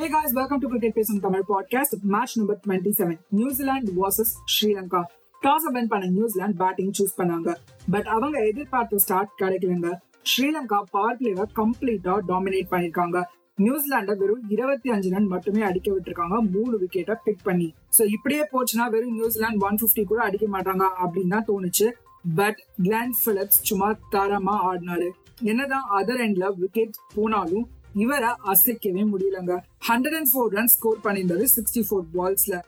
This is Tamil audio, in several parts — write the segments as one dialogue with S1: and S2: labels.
S1: Hey guys, welcome to Cricket Pace on Tamil podcast. Match number 27. New Zealand versus Sri Lanka Sri Lanka. Toss win பண்ண நியூசிலாந்து பேட்டிங் சூஸ் பண்ணாங்க பட் அவங்க எதிர்பார்த்த ஸ்டார்ட் கிடைக்கலங்க ஸ்ரீலங்கா பவர் பிளேவை கம்ப்ளீட்டா டாமினேட் பண்ணிருக்காங்க நியூசிலாண்ட வெறும் இருபத்தி அஞ்சு ரன் மட்டுமே அடிக்க விட்டுருக்காங்க மூணு விக்கெட்டை பிக் பண்ணி சோ இப்படியே போச்சுன்னா வெறும் நியூசிலாந்து ஒன் பிப்டி கூட அடிக்க மாட்டாங்க அப்படின்னு தான் தோணுச்சு பட் கிளான் பிலிப்ஸ் சும்மா தரமா ஆடினாரு என்னதான் அதர் எண்ட்ல விக்கெட் போனாலும் இவரை அசைக்கவே முடியலங்க. Hundred and four run score பண்ணியிருந்தது sixty four பால்ஸ்ல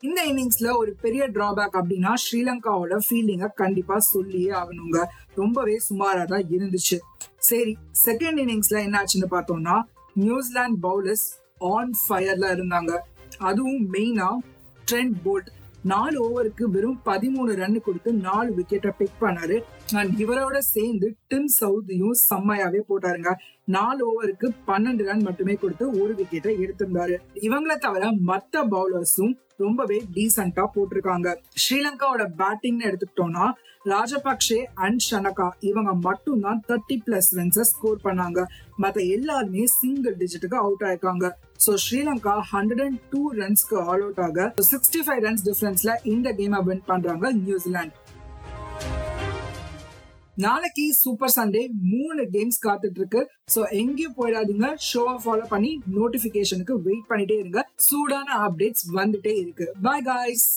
S1: இந்த இன்னிங்ஸ்ல ஒரு பெரிய டிராபேக் அப்படின்னா ஸ்ரீலங்காவோட ஃபீல்டிங்க கண்டிப்பா சொல்லியே ஆகணுங்க. ரொம்பவே சுமாரா தான் இருந்துச்சு. சரி செகண்ட் இன்னிங்ஸ்ல என்னாச்சுன்னு பார்த்தோம்னா நியூசிலாந்து பவுலர்ஸ் ஆன் ஃபயர்ல இருந்தாங்க. அதுவும் மெயினா ட்ரெண்ட் போல்ட் நாலு ஓவருக்கு வெறும் பதிமூணு ரன் கொடுத்து நாலு விக்கெட்டை பிக் பண்ணாரு. அண்ட் இவரோட சேர்ந்து டிம் சவுதியும் செம்மையாவே போட்டாருங்க. நாலு ஓவருக்கு பன்னெண்டு ரன் மட்டுமே கொடுத்து ஒரு விக்கெட்டை எடுத்திருந்தாரு. இவங்களை தவிர மத்த பவுலர்ஸும் ரொம்பவே டீசென்டா போட்டிருக்காங்க. ஸ்ரீலங்காவோட பேட்டிங்னு எடுத்துக்கிட்டோம்னா ராஜபக்சே அண்ட் ஷனகா இவங்க மட்டும் தான் தேர்ட்டி பிளஸ் ரன்ஸை ஸ்கோர் பண்ணாங்க. மத்த எல்லாருமே சிங்கிள் டிஜிட்டுக்கு அவுட் ஆயிருக்காங்க. So Sri Lanka hundred and two ரன்ஸ்க்கு all out ஆக சிக்ஸ்டி ஃபைவ் ரன்ஸ் டிஃபரன்ஸ்ல இந்த கேமை வின் பண்றாங்க நியூசிலாந்து. நாளைக்கு சூப்பர் சண்டே மூணு கேம்ஸ் காத்துட்டு இருக்கு சோ எங்கேயும் போயிடாதீங்க. ஷோவை ஃபாலோ பண்ணி நோட்டிபிகேஷனுக்கு வெயிட் பண்ணிட்டே இருங்க. சூடான அப்டேட்ஸ் வந்துட்டே இருக்கு. Bye guys